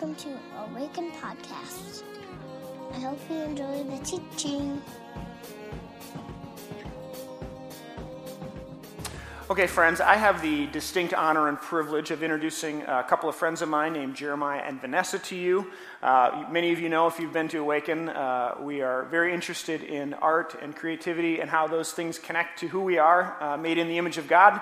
welcome to Awaken Podcast. I hope you enjoy the teaching. Okay, friends, I have the distinct honor and privilege of introducing a couple of friends of mine named Jeremiah and Vanessa to you. Uh, many of you know, if you've been to Awaken, uh, we are very interested in art and creativity and how those things connect to who we are, uh, made in the image of God.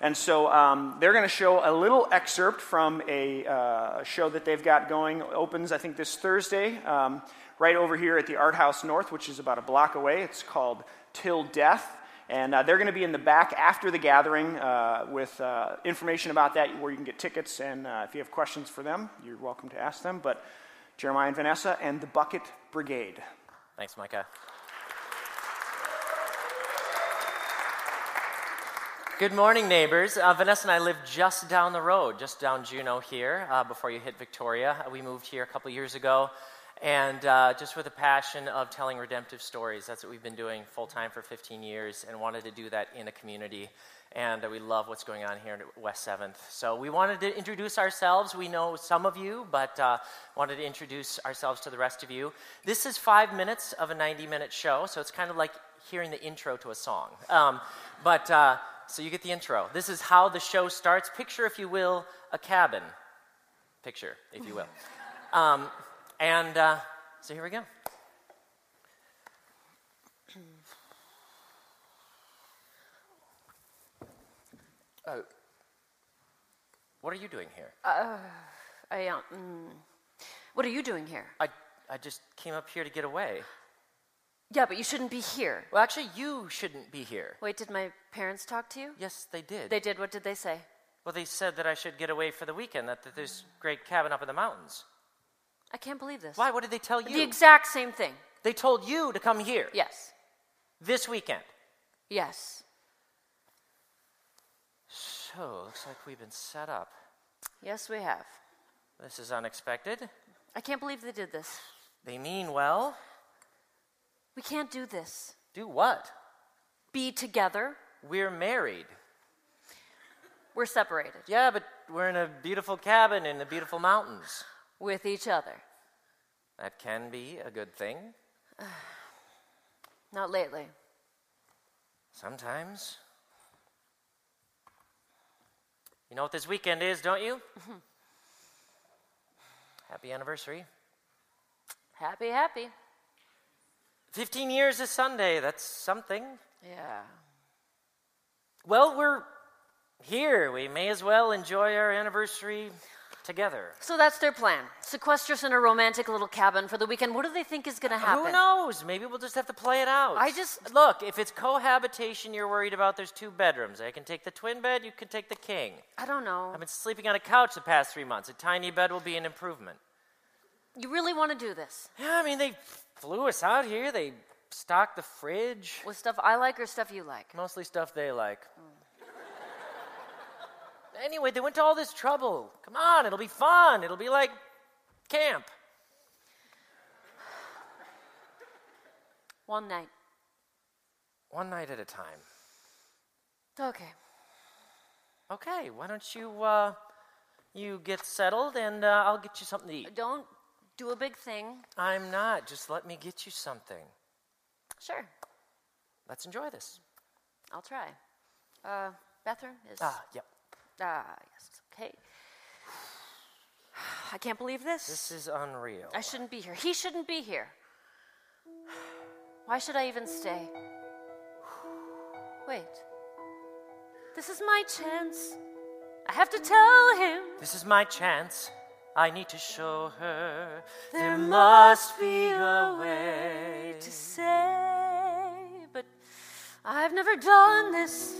And so um, they're going to show a little excerpt from a uh, show that they've got going. Opens, I think, this Thursday, um, right over here at the Art House North, which is about a block away. It's called Till Death. And uh, they're going to be in the back after the gathering uh, with uh, information about that, where you can get tickets. And uh, if you have questions for them, you're welcome to ask them. But Jeremiah and Vanessa and the Bucket Brigade. Thanks, Micah. Good morning, neighbors. Uh, Vanessa and I live just down the road, just down Juno here, uh, before you hit Victoria. We moved here a couple years ago, and uh, just with a passion of telling redemptive stories. That's what we've been doing full time for 15 years, and wanted to do that in a community. And we love what's going on here at West 7th. So we wanted to introduce ourselves. We know some of you, but uh, wanted to introduce ourselves to the rest of you. This is five minutes of a 90 minute show, so it's kind of like hearing the intro to a song. Um, but uh, so you get the intro. This is how the show starts. Picture, if you will, a cabin. Picture, if you will. Um, and uh, so here we go. Uh, what are you doing here? Uh, I, um, what are you doing here? I, I just came up here to get away. Yeah, but you shouldn't be here. Well, actually, you shouldn't be here. Wait, did my parents talk to you? Yes, they did. They did. What did they say? Well, they said that I should get away for the weekend, that, that there's a great cabin up in the mountains. I can't believe this. Why? What did they tell you? The exact same thing. They told you to come here Yes. this weekend. Yes. So, looks like we've been set up. Yes, we have. This is unexpected. I can't believe they did this. They mean well. We can't do this. Do what? Be together. We're married. We're separated Yeah, but we're in a beautiful cabin in the beautiful mountains. with each other. That can be a good thing. Not lately. Sometimes. You know what this weekend is, don't you? Happy anniversary. Happy, happy. 15 years this Sunday. That's something. Yeah. Well, we're here. We may as well enjoy our anniversary together. So that's their plan. Sequester us in a romantic little cabin for the weekend. What do they think is going to happen? Who knows? Maybe we'll just have to play it out. I just- look. If it's cohabitation you're worried about, there's two bedrooms. I can take the twin bed. You can take the king. I don't know. I've been sleeping on a couch the past three months. A tiny bed will be an improvement. You really want to do this? Yeah, I mean they flew us out here. They stocked the fridge. With stuff I like or stuff you like? Mostly stuff they like. Anyway, they went to all this trouble. Come on, it'll be fun. It'll be like camp. One night. One night at a time. Okay. Okay, why don't you uh, you get settled and uh, I'll get you something to eat. Don't do a big thing. I'm not. Just let me get you something. Sure. Let's enjoy this. I'll try. Uh, bathroom is. Ah, yep. Ah, yes. Okay. I can't believe this. This is unreal. I shouldn't be here. He shouldn't be here. Why should I even stay? Wait. This is my chance. I have to tell him. This is my chance. I need to show her there must be a way. to say, I've never done this.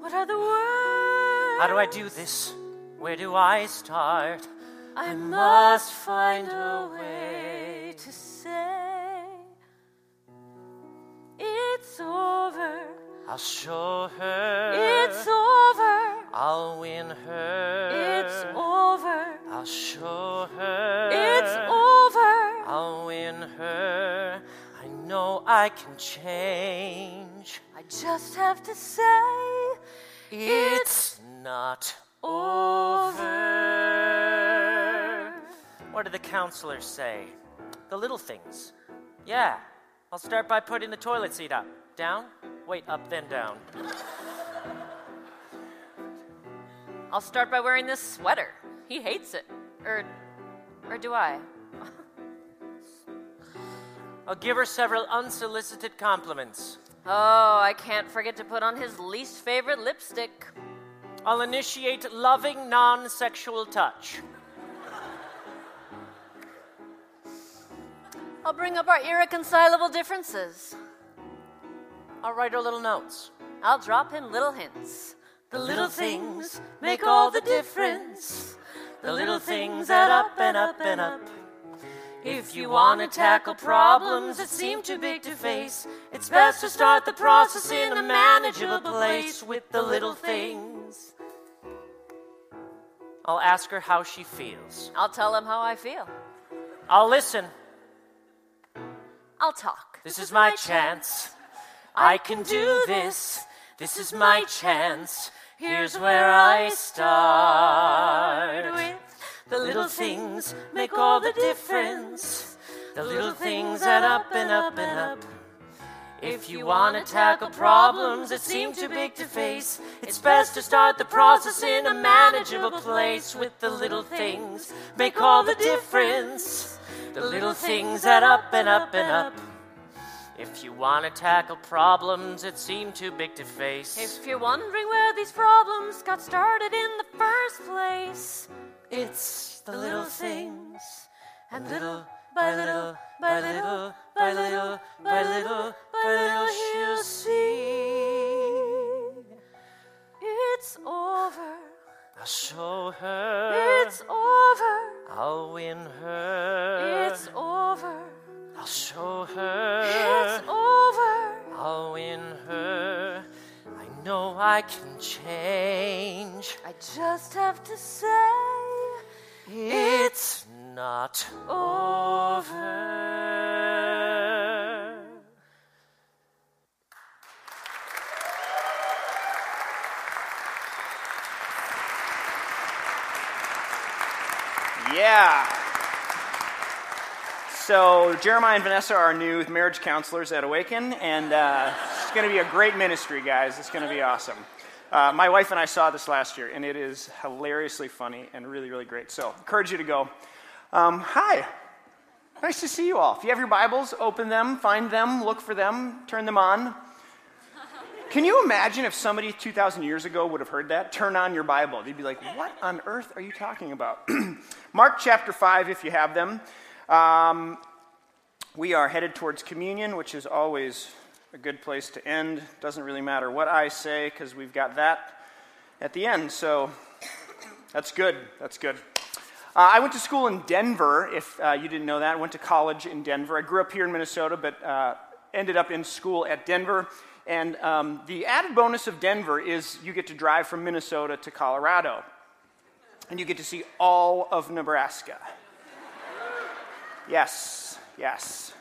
What are the words? How do I do this? Where do I start? I must find a way to say it's over. I'll show her. It's over. I'll win her. It's over. I'll show her. It's over. I'll win her. I know I can change. Just have to say It's not over. What did the counselors say? The little things. Yeah, I'll start by putting the toilet seat up. Down? Wait, up, then down. I'll start by wearing this sweater. He hates it. Or, or do I? I'll give her several unsolicited compliments. Oh, I can't forget to put on his least favorite lipstick. I'll initiate loving non sexual touch. I'll bring up our irreconcilable differences. I'll write her little notes. I'll drop him little hints. The little things make all the difference. The little things add up and up and up. If you want to tackle problems that seem too big to face, it's best to start the process in a manageable place with the little things. I'll ask her how she feels. I'll tell him how I feel. I'll listen. I'll talk. This is my chance. I can do this. This is my chance. Here's where I start. With The little things make all the difference. The little things add up and up and up. If you want to tackle problems that seem too big to face, it's best to start the process in a manageable place with the little things make all the difference. The little things add up and up and up. If you want to tackle problems that seem too big to face, If you're wondering where these problems got started in the first place, it's the little things. And little by little, by little, by little, by little, by little, she'll see. it's over. I'll show her. It's over. I'll win her. It's over. I'll show her. It's over. I'll win her. I know I can change. I just have to say It's not over. Yeah. So Jeremiah and Vanessa are new marriage counselors at Awaken, and uh, it's going to be a great ministry, guys. It's going to be awesome. Uh, my wife and I saw this last year, and it is hilariously funny and really, really great. So, encourage you to go. Um, hi. Nice to see you all. If you have your Bibles, open them, find them, look for them, turn them on. Can you imagine if somebody 2,000 years ago would have heard that? Turn on your Bible. They'd be like, what on earth are you talking about? Mark chapter 5, if you have them. Um, we are headed towards communion, which is always a good place to end. Doesn't really matter what I say because we've got that at the end. So that's good. That's good. Uh, I went to school in Denver, if uh, you didn't know that. I went to college in Denver. I grew up here in Minnesota, but uh, ended up in school at Denver. And um, the added bonus of Denver is you get to drive from Minnesota to Colorado. And you get to see all of Nebraska. Yes, yes.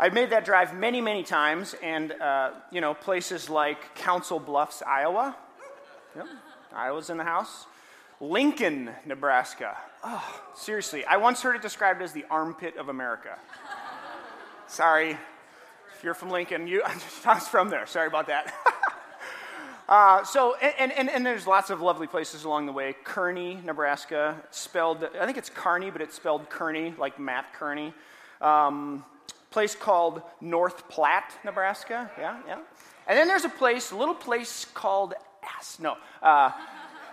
I've made that drive many, many times, and uh, you know places like Council Bluffs, Iowa. Yep, Iowa's in the house. Lincoln, Nebraska. Oh, seriously, I once heard it described as the armpit of America. Sorry, if you're from Lincoln, you I was from there. Sorry about that. Uh, so, and, and, and there's lots of lovely places along the way. Kearney, Nebraska, spelled, I think it's Kearney, but it's spelled Kearney, like Mat Kearney. Um, place called North Platte, Nebraska. Yeah, yeah. And then there's a place, a little place called Ass. No, uh,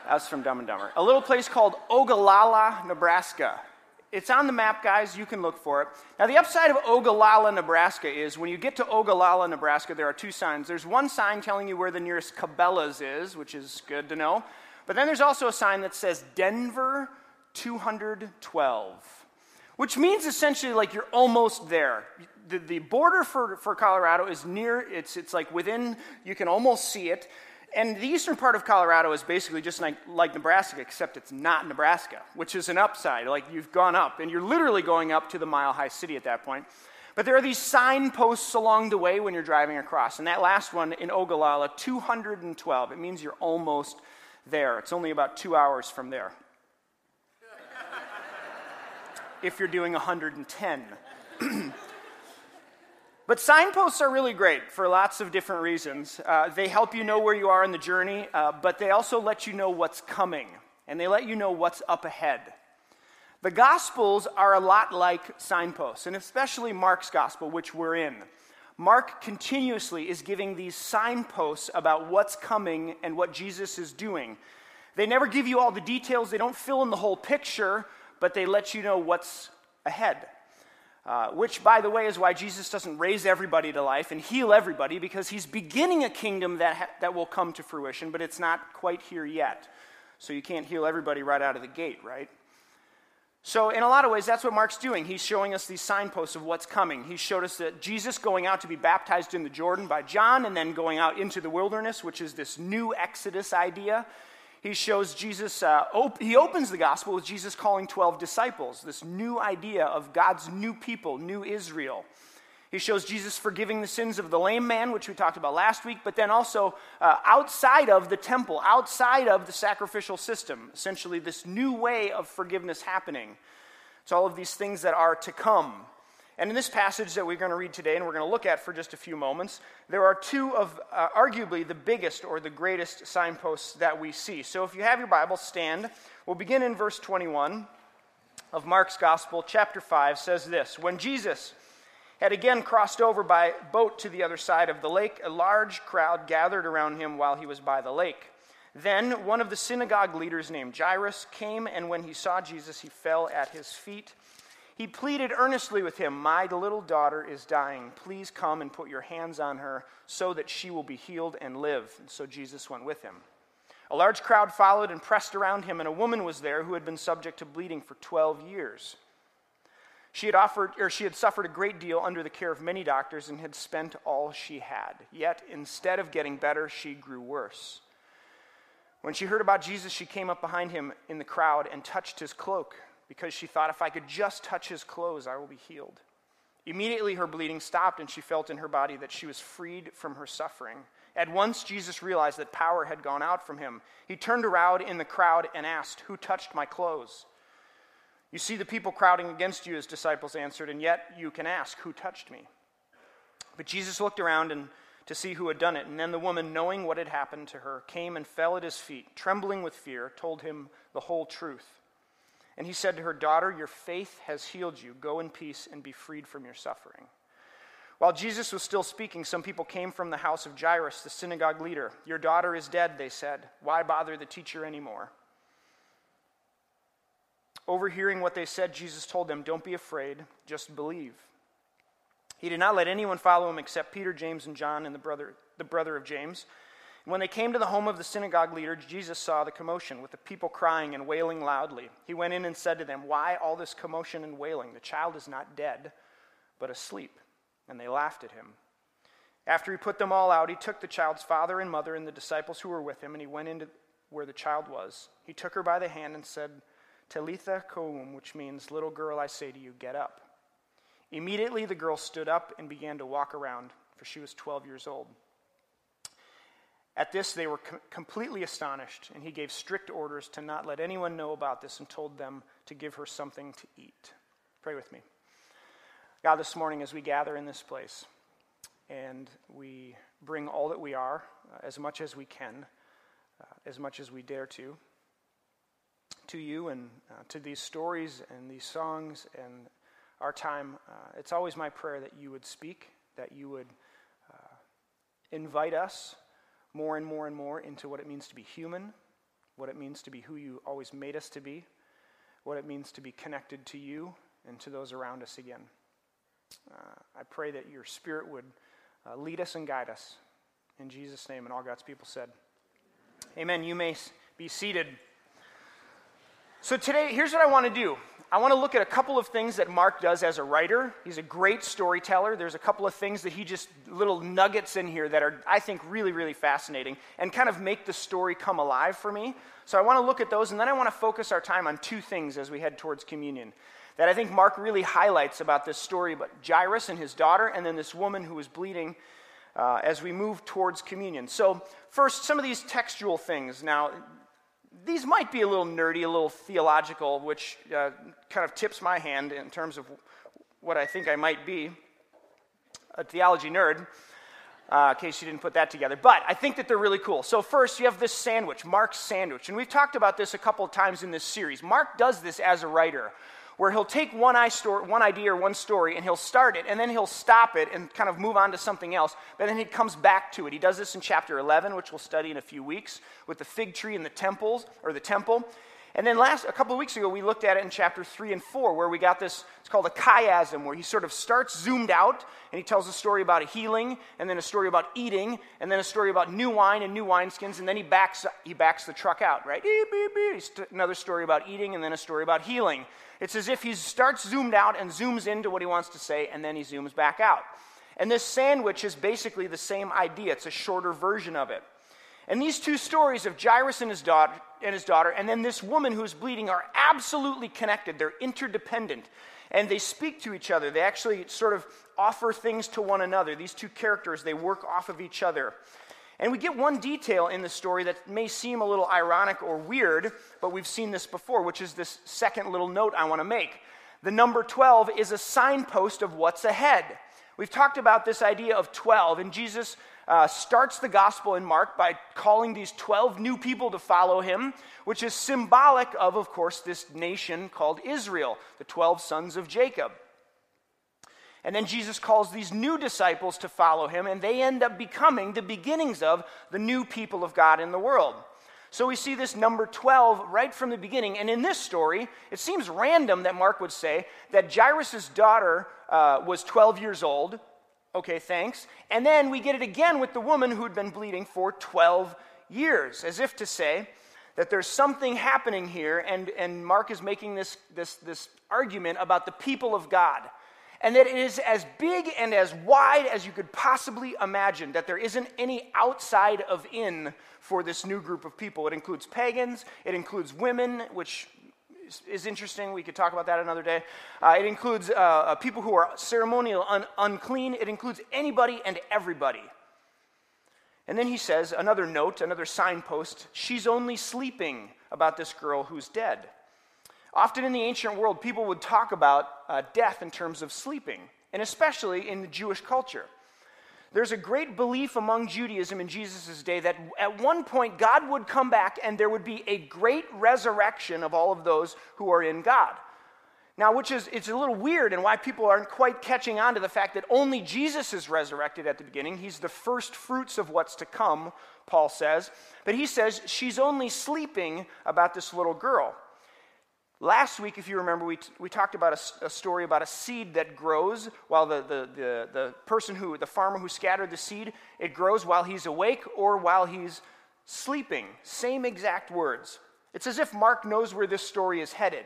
that's from Dumb and Dumber. A little place called Ogallala, Nebraska. It's on the map, guys. You can look for it. Now, the upside of Ogallala, Nebraska is when you get to Ogallala, Nebraska, there are two signs. There's one sign telling you where the nearest Cabela's is, which is good to know. But then there's also a sign that says Denver 212, which means essentially like you're almost there. The, the border for, for Colorado is near, it's, it's like within, you can almost see it. And the eastern part of Colorado is basically just like, like Nebraska, except it's not Nebraska, which is an upside. Like you've gone up, and you're literally going up to the mile high city at that point. But there are these signposts along the way when you're driving across. And that last one in Ogallala, 212. It means you're almost there. It's only about two hours from there. if you're doing 110. But signposts are really great for lots of different reasons. Uh, they help you know where you are in the journey, uh, but they also let you know what's coming, and they let you know what's up ahead. The Gospels are a lot like signposts, and especially Mark's Gospel, which we're in. Mark continuously is giving these signposts about what's coming and what Jesus is doing. They never give you all the details, they don't fill in the whole picture, but they let you know what's ahead. Uh, which, by the way, is why Jesus doesn't raise everybody to life and heal everybody, because he's beginning a kingdom that, ha- that will come to fruition, but it's not quite here yet. So you can't heal everybody right out of the gate, right? So, in a lot of ways, that's what Mark's doing. He's showing us these signposts of what's coming. He showed us that Jesus going out to be baptized in the Jordan by John and then going out into the wilderness, which is this new Exodus idea he shows Jesus, uh, op- he opens the gospel with Jesus calling 12 disciples, this new idea of God's new people, new Israel. He shows Jesus forgiving the sins of the lame man, which we talked about last week, but then also uh, outside of the temple, outside of the sacrificial system, essentially this new way of forgiveness happening. It's all of these things that are to come. And in this passage that we're going to read today and we're going to look at for just a few moments, there are two of uh, arguably the biggest or the greatest signposts that we see. So if you have your Bible, stand. We'll begin in verse 21 of Mark's Gospel, chapter 5 says this When Jesus had again crossed over by boat to the other side of the lake, a large crowd gathered around him while he was by the lake. Then one of the synagogue leaders named Jairus came, and when he saw Jesus, he fell at his feet he pleaded earnestly with him, My little daughter is dying. Please come and put your hands on her so that she will be healed and live. And so Jesus went with him. A large crowd followed and pressed around him, and a woman was there who had been subject to bleeding for 12 years. She had, offered, or she had suffered a great deal under the care of many doctors and had spent all she had. Yet, instead of getting better, she grew worse. When she heard about Jesus, she came up behind him in the crowd and touched his cloak because she thought, if I could just touch his clothes, I will be healed. Immediately her bleeding stopped, and she felt in her body that she was freed from her suffering. At once, Jesus realized that power had gone out from him. He turned around in the crowd and asked, Who touched my clothes? You see the people crowding against you, his disciples answered, and yet you can ask, Who touched me? But Jesus looked around and to see who had done it. And then the woman, knowing what had happened to her, came and fell at his feet, trembling with fear, told him the whole truth. And he said to her, Daughter, your faith has healed you. Go in peace and be freed from your suffering. While Jesus was still speaking, some people came from the house of Jairus, the synagogue leader. Your daughter is dead, they said. Why bother the teacher anymore? Overhearing what they said, Jesus told them, Don't be afraid, just believe. He did not let anyone follow him except Peter, James, and John, and the brother, the brother of James. When they came to the home of the synagogue leader, Jesus saw the commotion with the people crying and wailing loudly. He went in and said to them, Why all this commotion and wailing? The child is not dead, but asleep. And they laughed at him. After he put them all out, he took the child's father and mother and the disciples who were with him, and he went into where the child was. He took her by the hand and said, Talitha koum, which means, Little girl, I say to you, get up. Immediately the girl stood up and began to walk around, for she was 12 years old. At this, they were com- completely astonished, and he gave strict orders to not let anyone know about this and told them to give her something to eat. Pray with me. God, this morning, as we gather in this place and we bring all that we are, uh, as much as we can, uh, as much as we dare to, to you and uh, to these stories and these songs and our time, uh, it's always my prayer that you would speak, that you would uh, invite us more and more and more into what it means to be human, what it means to be who you always made us to be, what it means to be connected to you and to those around us again. Uh, I pray that your Spirit would uh, lead us and guide us. In Jesus' name, and all God's people said, Amen. You may be seated. So, today, here's what I want to do I want to look at a couple of things that Mark does as a writer. He's a great storyteller. There's a couple of things that he just, little nuggets in here that are, I think, really, really fascinating and kind of make the story come alive for me. So I want to look at those, and then I want to focus our time on two things as we head towards communion that I think Mark really highlights about this story about Jairus and his daughter, and then this woman who was bleeding uh, as we move towards communion. So, first, some of these textual things. Now, these might be a little nerdy, a little theological, which uh, kind of tips my hand in terms of what I think I might be a theology nerd. Uh, in case you didn't put that together. But I think that they're really cool. So, first, you have this sandwich, Mark's sandwich. And we've talked about this a couple of times in this series. Mark does this as a writer where he'll take one, one idea or one story and he'll start it and then he'll stop it and kind of move on to something else. But then he comes back to it. He does this in chapter 11, which we'll study in a few weeks, with the fig tree and the temples or the temple. And then last a couple of weeks ago, we looked at it in chapter 3 and 4, where we got this, it's called a chiasm, where he sort of starts zoomed out and he tells a story about a healing, and then a story about eating, and then a story about new wine and new wineskins, and then he backs, he backs the truck out, right? Another story about eating, and then a story about healing. It's as if he starts zoomed out and zooms into what he wants to say, and then he zooms back out. And this sandwich is basically the same idea, it's a shorter version of it. And these two stories of Jairus and his daughter, and his daughter, and then this woman who's bleeding are absolutely connected. They're interdependent. And they speak to each other. They actually sort of offer things to one another. These two characters, they work off of each other. And we get one detail in the story that may seem a little ironic or weird, but we've seen this before, which is this second little note I want to make. The number 12 is a signpost of what's ahead. We've talked about this idea of 12, and Jesus uh, starts the gospel in Mark by calling these 12 new people to follow him, which is symbolic of, of course, this nation called Israel, the 12 sons of Jacob. And then Jesus calls these new disciples to follow him, and they end up becoming the beginnings of the new people of God in the world. So we see this number 12 right from the beginning. And in this story, it seems random that Mark would say that Jairus' daughter uh, was 12 years old, Okay, thanks. And then we get it again with the woman who'd been bleeding for 12 years, as if to say that there's something happening here, and, and Mark is making this, this, this argument about the people of God. And that it is as big and as wide as you could possibly imagine, that there isn't any outside of in for this new group of people. It includes pagans, it includes women, which is interesting. We could talk about that another day. Uh, it includes uh, uh, people who are ceremonial un- unclean. It includes anybody and everybody. And then he says, another note, another signpost she's only sleeping about this girl who's dead. Often in the ancient world, people would talk about uh, death in terms of sleeping, and especially in the Jewish culture. There's a great belief among Judaism in Jesus' day that at one point God would come back and there would be a great resurrection of all of those who are in God. Now, which is it's a little weird and why people aren't quite catching on to the fact that only Jesus is resurrected at the beginning. He's the first fruits of what's to come, Paul says. But he says she's only sleeping about this little girl. Last week, if you remember, we, t- we talked about a, a, story about a seed that grows while the, the, the, the person who, the farmer who scattered the seed, it grows while he's awake or while he's sleeping. Same exact words. It's as if Mark knows where this story is headed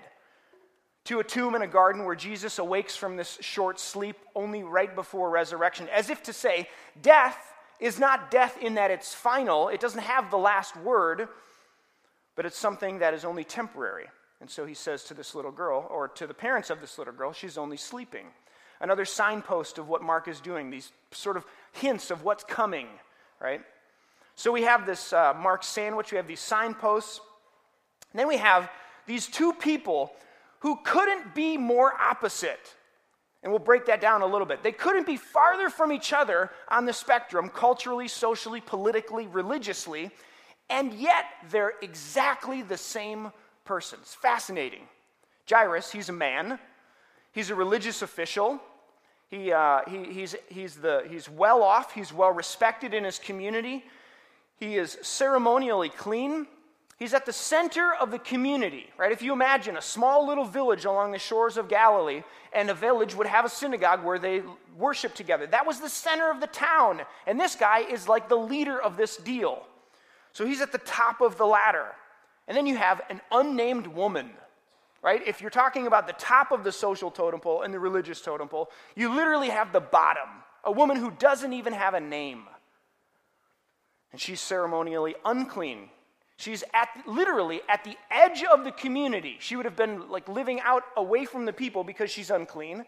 to a tomb in a garden where Jesus awakes from this short sleep only right before resurrection, as if to say, death is not death in that it's final, it doesn't have the last word, but it's something that is only temporary. And so he says to this little girl, or to the parents of this little girl, she's only sleeping. Another signpost of what Mark is doing, these sort of hints of what's coming, right? So we have this uh, Mark sandwich, we have these signposts. And then we have these two people who couldn't be more opposite. And we'll break that down a little bit. They couldn't be farther from each other on the spectrum, culturally, socially, politically, religiously, and yet they're exactly the same person. It's fascinating. Jairus, he's a man, he's a religious official. He, uh, he, he's, he's, the, he's well off, he's well respected in his community, he is ceremonially clean. He's at the center of the community, right? If you imagine a small little village along the shores of Galilee, and a village would have a synagogue where they worship together. That was the center of the town. And this guy is like the leader of this deal. So he's at the top of the ladder. And then you have an unnamed woman, right? If you're talking about the top of the social totem pole and the religious totem pole, you literally have the bottom, a woman who doesn't even have a name. And she's ceremonially unclean. She's at literally at the edge of the community. She would have been like living out away from the people because she's unclean.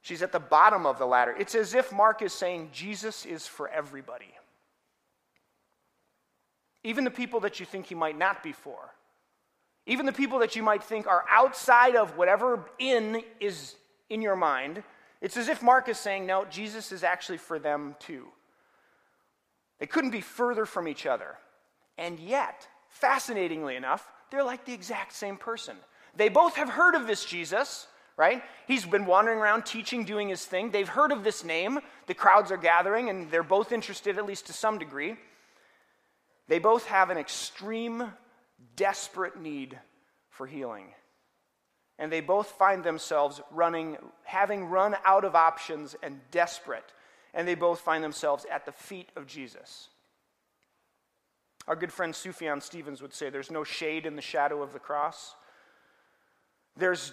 She's at the bottom of the ladder. It's as if Mark is saying Jesus is for everybody. Even the people that you think He might not be for, even the people that you might think are outside of whatever in is in your mind. It's as if Mark is saying, no, Jesus is actually for them too. They couldn't be further from each other. And yet, fascinatingly enough, they're like the exact same person. They both have heard of this Jesus, right? He's been wandering around teaching, doing his thing. They've heard of this name. The crowds are gathering, and they're both interested, at least to some degree. They both have an extreme, desperate need for healing. And they both find themselves running, having run out of options and desperate. And they both find themselves at the feet of Jesus. Our good friend Sufjan Stevens would say there's no shade in the shadow of the cross. There's,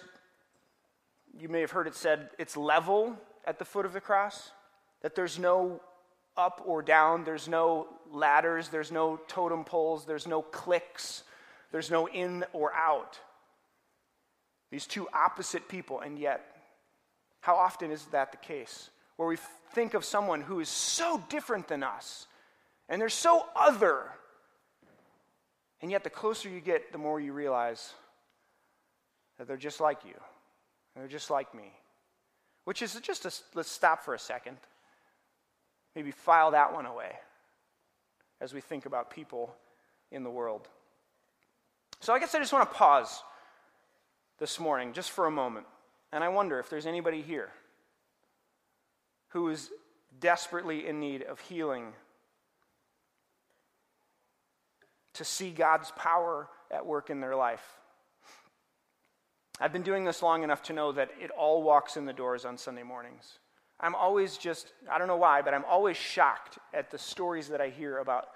you may have heard it said, it's level at the foot of the cross, that there's no up or down, there's no ladders, there's no totem poles, there's no cliques, there's no in or out. These two opposite people, and yet, how often is that the case? Where we think of someone who is so different than us, and they're so other and yet, the closer you get, the more you realize that they're just like you. They're just like me. Which is just a, let's stop for a second. Maybe file that one away as we think about people in the world. So, I guess I just want to pause this morning just for a moment. And I wonder if there's anybody here who is desperately in need of healing to see God's power at work in their life. I've been doing this long enough to know that it all walks in the doors on Sunday mornings. I'm always just, I don't know why, but I'm always shocked at the stories that I hear about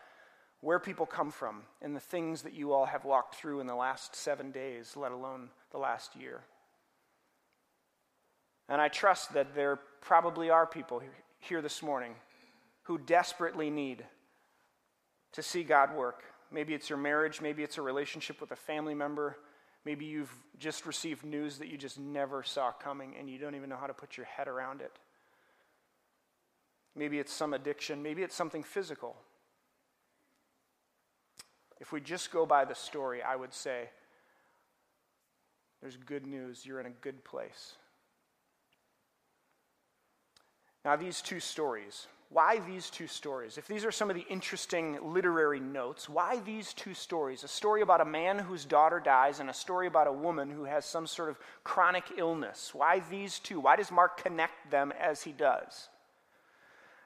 where people come from and the things that you all have walked through in the last seven days, let alone the last year. And I trust that there probably are people here this morning who desperately need to see God work. Maybe it's your marriage, maybe it's a relationship with a family member. Maybe you've just received news that you just never saw coming and you don't even know how to put your head around it. Maybe it's some addiction, maybe it's something physical. If we just go by the story, I would say there's good news. You're in a good place. Now, these two stories, why these two stories? If these are some of the interesting literary notes, why these two stories? A story about a man whose daughter dies and a story about a woman who has some sort of chronic illness. Why these two? Why does Mark connect them as he does?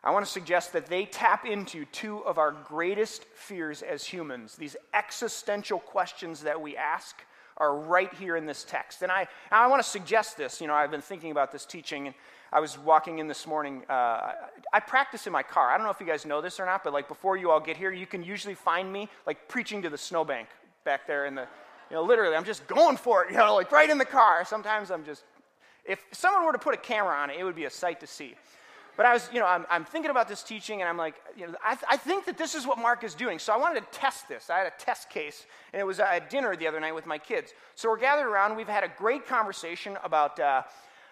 I want to suggest that they tap into two of our greatest fears as humans, these existential questions that we ask are right here in this text. And I, I want to suggest this. You know, I've been thinking about this teaching, and I was walking in this morning. Uh, I practice in my car. I don't know if you guys know this or not, but like before you all get here, you can usually find me like preaching to the snowbank back there in the, you know, literally, I'm just going for it, you know, like right in the car. Sometimes I'm just, if someone were to put a camera on it, it would be a sight to see. But I was, you know, I'm, I'm thinking about this teaching, and I'm like, you know, I, th- I, think that this is what Mark is doing. So I wanted to test this. I had a test case, and it was at dinner the other night with my kids. So we're gathered around. We've had a great conversation about. Uh,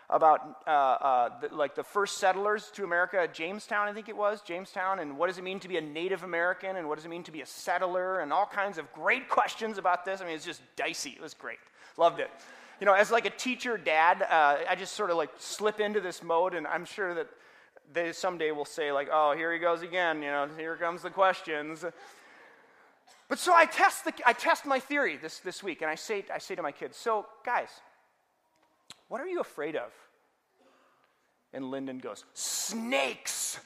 about uh, uh, the, like the first settlers to America, Jamestown, I think it was, Jamestown, and what does it mean to be a Native American, and what does it mean to be a settler, and all kinds of great questions about this. I mean, it's just dicey. It was great. Loved it. You know, as like a teacher dad, uh, I just sort of like slip into this mode, and I'm sure that they someday will say like, "Oh, here he goes again." You know, here comes the questions. But so I test the I test my theory this this week, and I say I say to my kids, "So guys, what are you afraid of? And Lyndon goes, Snakes.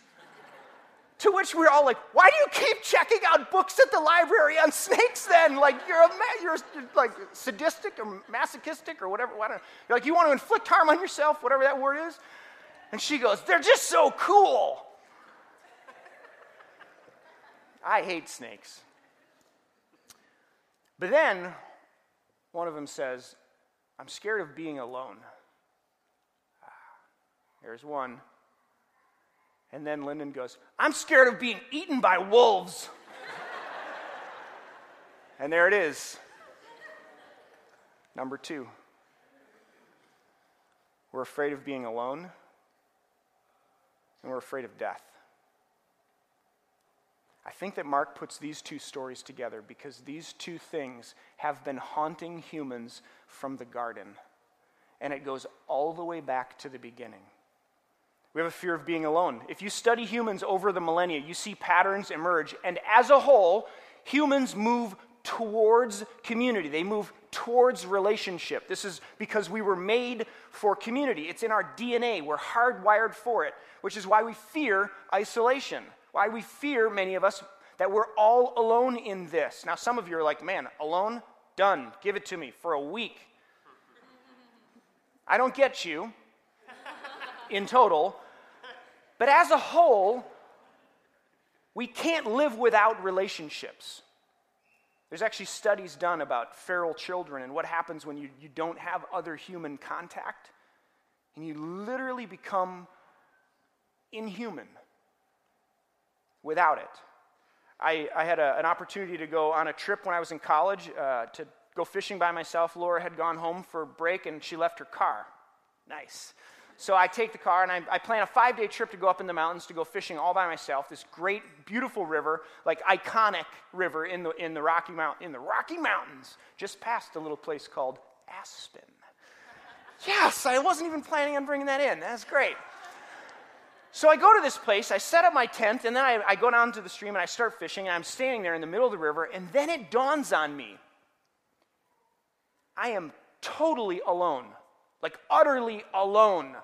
to which we're all like, Why do you keep checking out books at the library on snakes then? Like, you're, a ma- you're like sadistic or masochistic or whatever. Why don't, you're like, you want to inflict harm on yourself, whatever that word is? And she goes, They're just so cool. I hate snakes. But then one of them says, I'm scared of being alone. There's one. And then Lyndon goes, I'm scared of being eaten by wolves. and there it is. Number two. We're afraid of being alone, and we're afraid of death. I think that Mark puts these two stories together because these two things have been haunting humans from the garden. And it goes all the way back to the beginning. We have a fear of being alone. If you study humans over the millennia, you see patterns emerge. And as a whole, humans move towards community. They move towards relationship. This is because we were made for community. It's in our DNA. We're hardwired for it, which is why we fear isolation. Why we fear, many of us, that we're all alone in this. Now, some of you are like, man, alone? Done. Give it to me for a week. I don't get you in total. But as a whole, we can't live without relationships. There's actually studies done about feral children and what happens when you, you don't have other human contact. And you literally become inhuman without it. I, I had a, an opportunity to go on a trip when I was in college uh, to go fishing by myself. Laura had gone home for a break and she left her car. Nice. So I take the car and I, I plan a five day trip to go up in the mountains to go fishing all by myself. This great, beautiful river, like iconic river in the, in the, Rocky, Mount, in the Rocky Mountains, just past a little place called Aspen. Yes, I wasn't even planning on bringing that in. That's great. So I go to this place, I set up my tent, and then I, I, go down to the stream and I start fishing, and I'm standing there in the middle of the river, and then it dawns on me I am totally alone, like utterly alone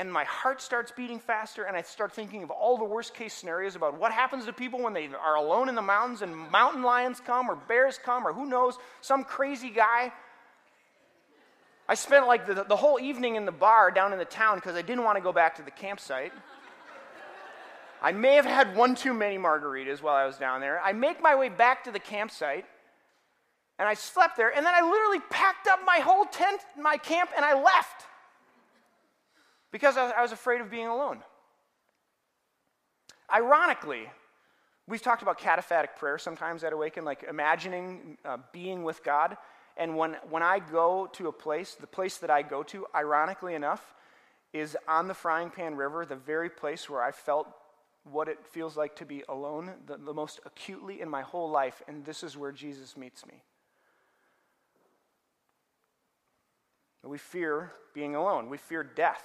and my heart starts beating faster, and I start thinking of all the worst case scenarios about what happens to people when they are alone in the mountains and mountain lions come or bears come or who knows, some crazy guy. I spent like the, the whole evening in the bar down in the town because I didn't want to go back to the campsite. I may have had one too many margaritas while I was down there. I make my way back to the campsite and I slept there, and then I literally packed up my whole tent, my camp, and I left because I was afraid of being alone. Ironically, we've talked about cataphatic prayer sometimes at Awaken, like imagining uh, being with God. And when, when I go to a place, the place that I go to, ironically enough, is on the Frying Pan River, the very place where I felt what it feels like to be alone the, the most acutely in my whole life. And this is where Jesus meets me. We fear being alone, we fear death.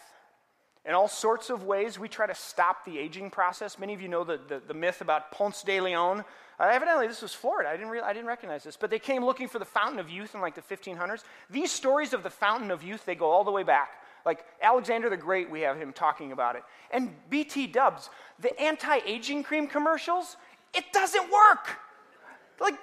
In all sorts of ways, we try to stop the aging process. Many of you know the, the, the myth about Ponce de Leon. Uh, evidently, this was Florida. I didn't, re- I didn't recognize this. But they came looking for the fountain of youth in like the 1500s. These stories of the fountain of youth, they go all the way back. Like Alexander the Great, we have him talking about it. And BT dubs, the anti aging cream commercials, it doesn't work. Like,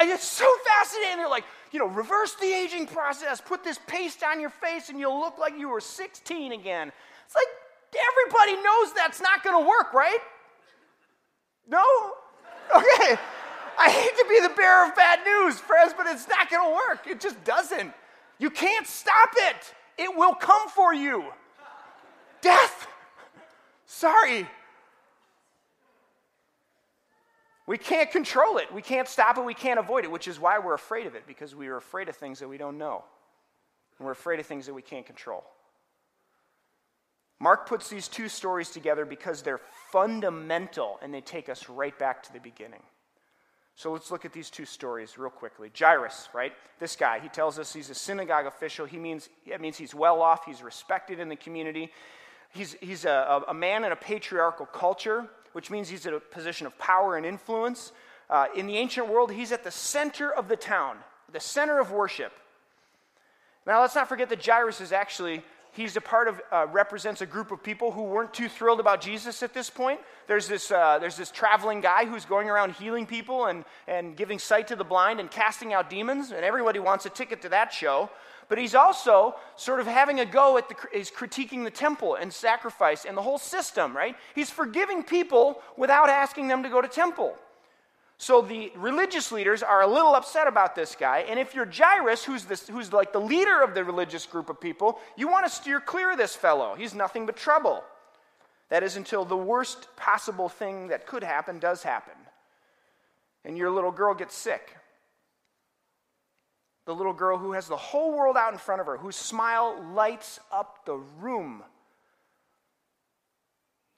it's so fascinating. They're like, you know, reverse the aging process, put this paste on your face, and you'll look like you were 16 again. It's like everybody knows that's not going to work, right? No? Okay. I hate to be the bearer of bad news, friends, but it's not going to work. It just doesn't. You can't stop it. It will come for you. Death. Sorry. We can't control it. We can't stop it. We can't avoid it, which is why we're afraid of it, because we are afraid of things that we don't know. And we're afraid of things that we can't control. Mark puts these two stories together because they're fundamental and they take us right back to the beginning. So let's look at these two stories real quickly. Jairus, right? This guy, he tells us he's a synagogue official. He means, it means he's well off, he's respected in the community. He's, he's a, a man in a patriarchal culture, which means he's in a position of power and influence. Uh, in the ancient world, he's at the center of the town, the center of worship. Now, let's not forget that Jairus is actually he's a part of uh, represents a group of people who weren't too thrilled about jesus at this point there's this, uh, there's this traveling guy who's going around healing people and, and giving sight to the blind and casting out demons and everybody wants a ticket to that show but he's also sort of having a go at the he's critiquing the temple and sacrifice and the whole system right he's forgiving people without asking them to go to temple so the religious leaders are a little upset about this guy. And if you're Jairus, who's, this, who's like the leader of the religious group of people, you want to steer clear of this fellow. He's nothing but trouble. That is until the worst possible thing that could happen does happen. And your little girl gets sick. The little girl who has the whole world out in front of her, whose smile lights up the room.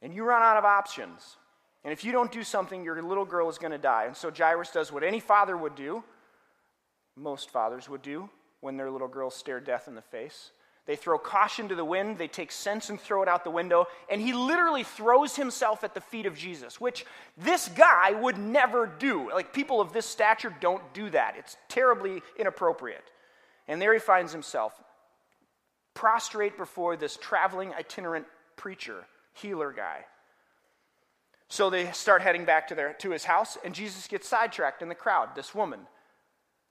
And you run out of options. And if you don't do something, your little girl is going to die. And so Jairus does what any father would do, most fathers would do, when their little girls stare death in the face. They throw caution to the wind, they take sense and throw it out the window, and he literally throws himself at the feet of Jesus, which this guy would never do. Like people of this stature don't do that. It's terribly inappropriate. And there he finds himself prostrate before this traveling itinerant preacher, healer guy. So they start heading back to, their, to his house, and Jesus gets sidetracked in the crowd, this woman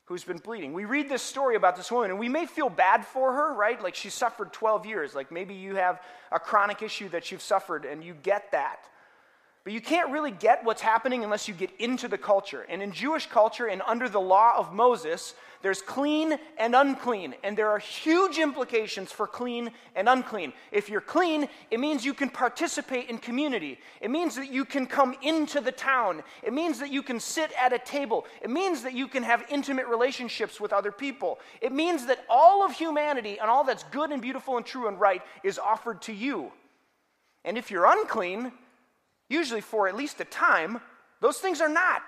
who's been bleeding. We read this story about this woman, and we may feel bad for her, right? Like she suffered 12 years. Like maybe you have a chronic issue that you've suffered, and you get that. But you can't really get what's happening unless you get into the culture. And in Jewish culture and under the law of Moses, there's clean and unclean. And there are huge implications for clean and unclean. If you're clean, it means you can participate in community. It means that you can come into the town. It means that you can sit at a table. It means that you can have intimate relationships with other people. It means that all of humanity and all that's good and beautiful and true and right is offered to you. And if you're unclean, usually for at least a time, those things are not.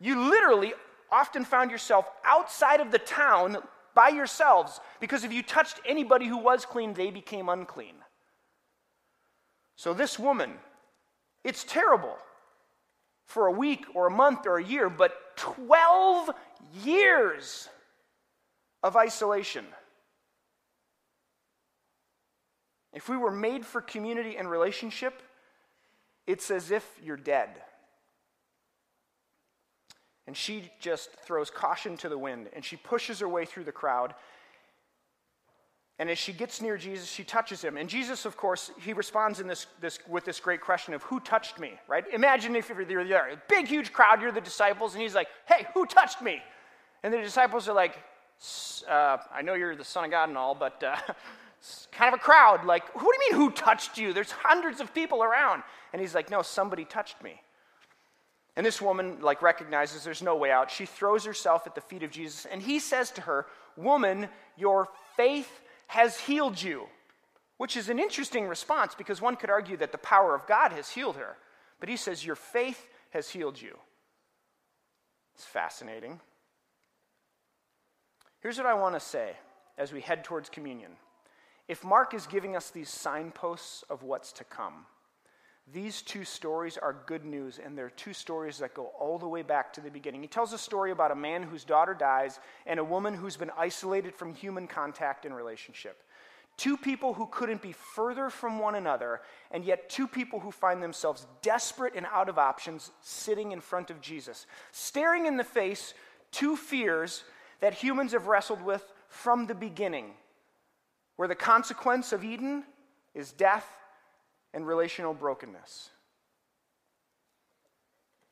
You literally often found yourself outside of the town by yourselves because if you touched anybody who was clean, they became unclean. So, this woman, it's terrible for a week or a month or a year, but 12 years of isolation. If we were made for community and relationship, it's as if you're dead. And she just throws caution to the wind and she pushes her way through the crowd. And as she gets near Jesus, she touches him. And Jesus, of course, he responds in this, this, with this great question of who touched me, right? Imagine if you're there, a big, huge crowd, you're the disciples, and he's like, hey, who touched me? And the disciples are like, uh, I know you're the Son of God and all, but uh, kind of a crowd. Like, what do you mean, who touched you? There's hundreds of people around. And he's like, no, somebody touched me. And this woman, like, recognizes there's no way out. She throws herself at the feet of Jesus, and he says to her, Woman, your faith has healed you. Which is an interesting response because one could argue that the power of God has healed her. But he says, Your faith has healed you. It's fascinating. Here's what I want to say as we head towards communion. If Mark is giving us these signposts of what's to come, these two stories are good news, and they're two stories that go all the way back to the beginning. He tells a story about a man whose daughter dies and a woman who's been isolated from human contact and relationship. Two people who couldn't be further from one another, and yet two people who find themselves desperate and out of options sitting in front of Jesus, staring in the face two fears that humans have wrestled with from the beginning, where the consequence of Eden is death and relational brokenness.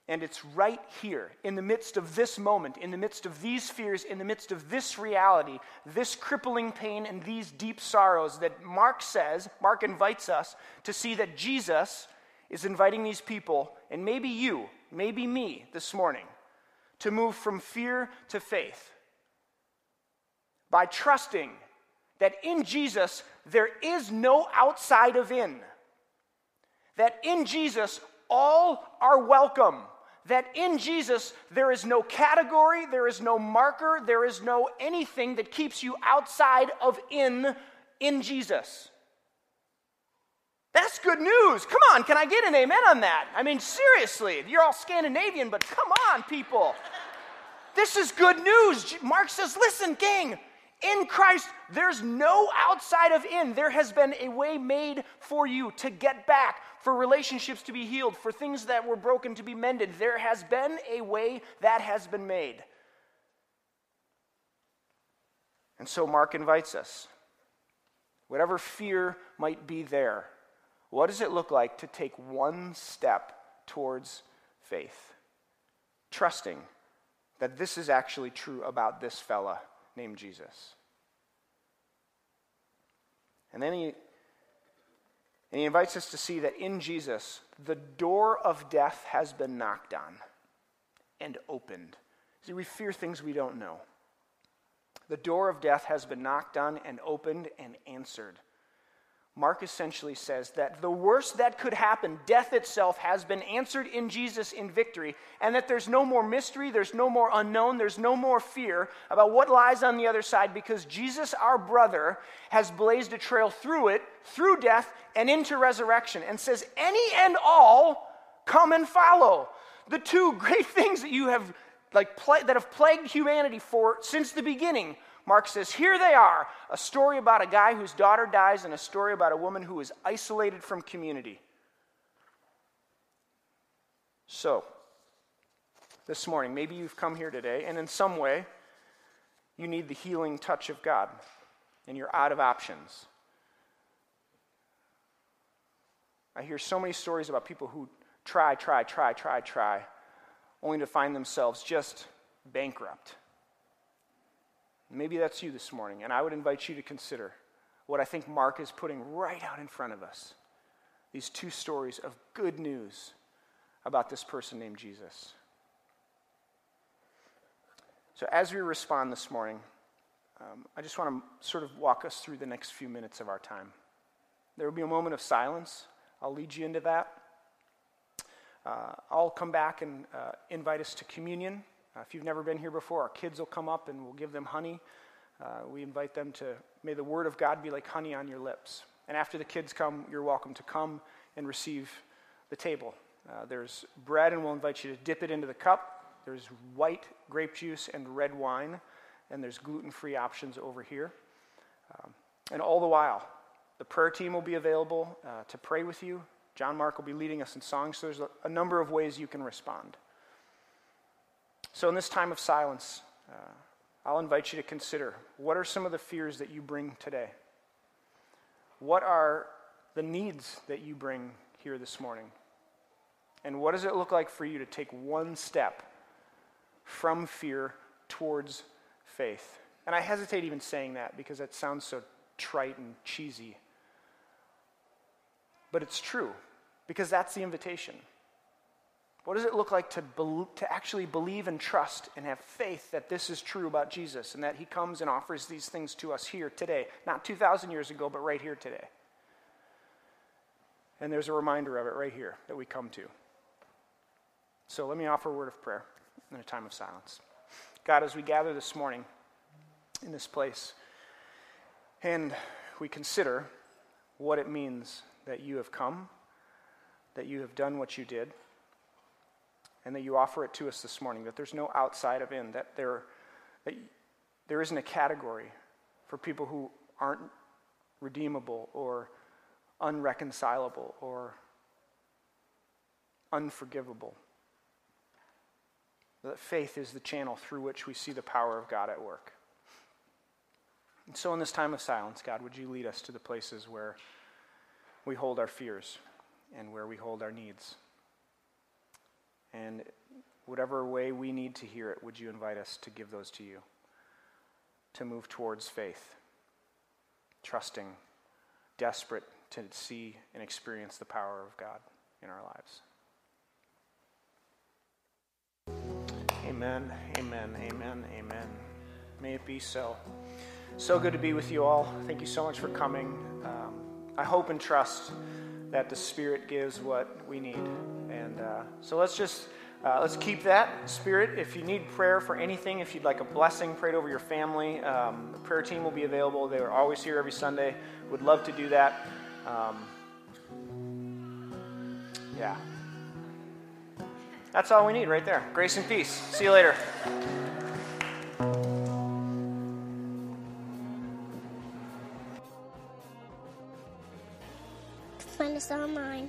And it's right here, in the midst of this moment, in the midst of these fears, in the midst of this reality, this crippling pain, and these deep sorrows, that Mark says, Mark invites us to see that Jesus is inviting these people, and maybe you, maybe me this morning, to move from fear to faith by trusting that in Jesus there is no outside of in that in Jesus, all are welcome. That in Jesus, there is no category, there is no marker, there is no anything that keeps you outside of in, in Jesus. That's good news. Come on, can I get an amen on that? I mean, seriously, you're all Scandinavian, but come on, people. This is good news. Mark says, listen, gang, in Christ, there's no outside of in. There has been a way made for you to get back, for relationships to be healed, for things that were broken to be mended. There has been a way that has been made. And so Mark invites us. Whatever fear might be there, what does it look like to take one step towards faith? Trusting that this is actually true about this fella named Jesus. And then he, and he invites us to see that in Jesus, the door of death has been knocked on and opened. See, we fear things we don't know. The door of death has been knocked on and opened and answered. Mark essentially says that the worst that could happen, death itself, has been answered in Jesus in victory, and that there's no more mystery, there's no more unknown, there's no more fear about what lies on the other side because Jesus, our brother, has blazed a trail through it, through death, and into resurrection, and says, Any and all come and follow. The two great things that you have like that have plagued humanity for since the beginning Mark says, Here they are a story about a guy whose daughter dies and a story about a woman who is isolated from community. So, this morning, maybe you've come here today, and in some way, you need the healing touch of God, and you're out of options. I hear so many stories about people who try, try, try, try, try, only to find themselves just bankrupt. Maybe that's you this morning, and I would invite you to consider what I think Mark is putting right out in front of us these two stories of good news about this person named Jesus. So, as we respond this morning, um, I just want to sort of walk us through the next few minutes of our time. There will be a moment of silence. I'll lead you into that. Uh, I'll come back and uh, invite us to communion. Uh, if you've never been here before, our kids will come up and we'll give them honey. Uh, we invite them to, may the word of God be like honey on your lips. And after the kids come, you're welcome to come and receive the table. Uh, there's bread, and we'll invite you to dip it into the cup. There's white grape juice and red wine, and there's gluten free options over here. Um, and all the while, the prayer team will be available uh, to pray with you. John Mark will be leading us in songs, so there's a, a number of ways you can respond. So, in this time of silence, uh, I'll invite you to consider what are some of the fears that you bring today? What are the needs that you bring here this morning? And what does it look like for you to take one step from fear towards faith? And I hesitate even saying that because it sounds so trite and cheesy. But it's true because that's the invitation. What does it look like to, be- to actually believe and trust and have faith that this is true about Jesus and that he comes and offers these things to us here today? Not 2,000 years ago, but right here today. And there's a reminder of it right here that we come to. So let me offer a word of prayer in a time of silence. God, as we gather this morning in this place and we consider what it means that you have come, that you have done what you did and that you offer it to us this morning, that there's no outside of in, that there, that there isn't a category for people who aren't redeemable or unreconcilable or unforgivable. That faith is the channel through which we see the power of God at work. And so, in this time of silence, God, would you lead us to the places where we hold our fears and where we hold our needs? And whatever way we need to hear it, would you invite us to give those to you? To move towards faith, trusting, desperate to see and experience the power of God in our lives. Amen, amen, amen, amen. May it be so. So good to be with you all. Thank you so much for coming. Um, I hope and trust that the Spirit gives what we need. And uh, so let's just uh, let's keep that spirit. If you need prayer for anything, if you'd like a blessing prayed over your family, um, the prayer team will be available. They are always here every Sunday. Would love to do that. Um, yeah. That's all we need right there. Grace and peace. See you later. Find us online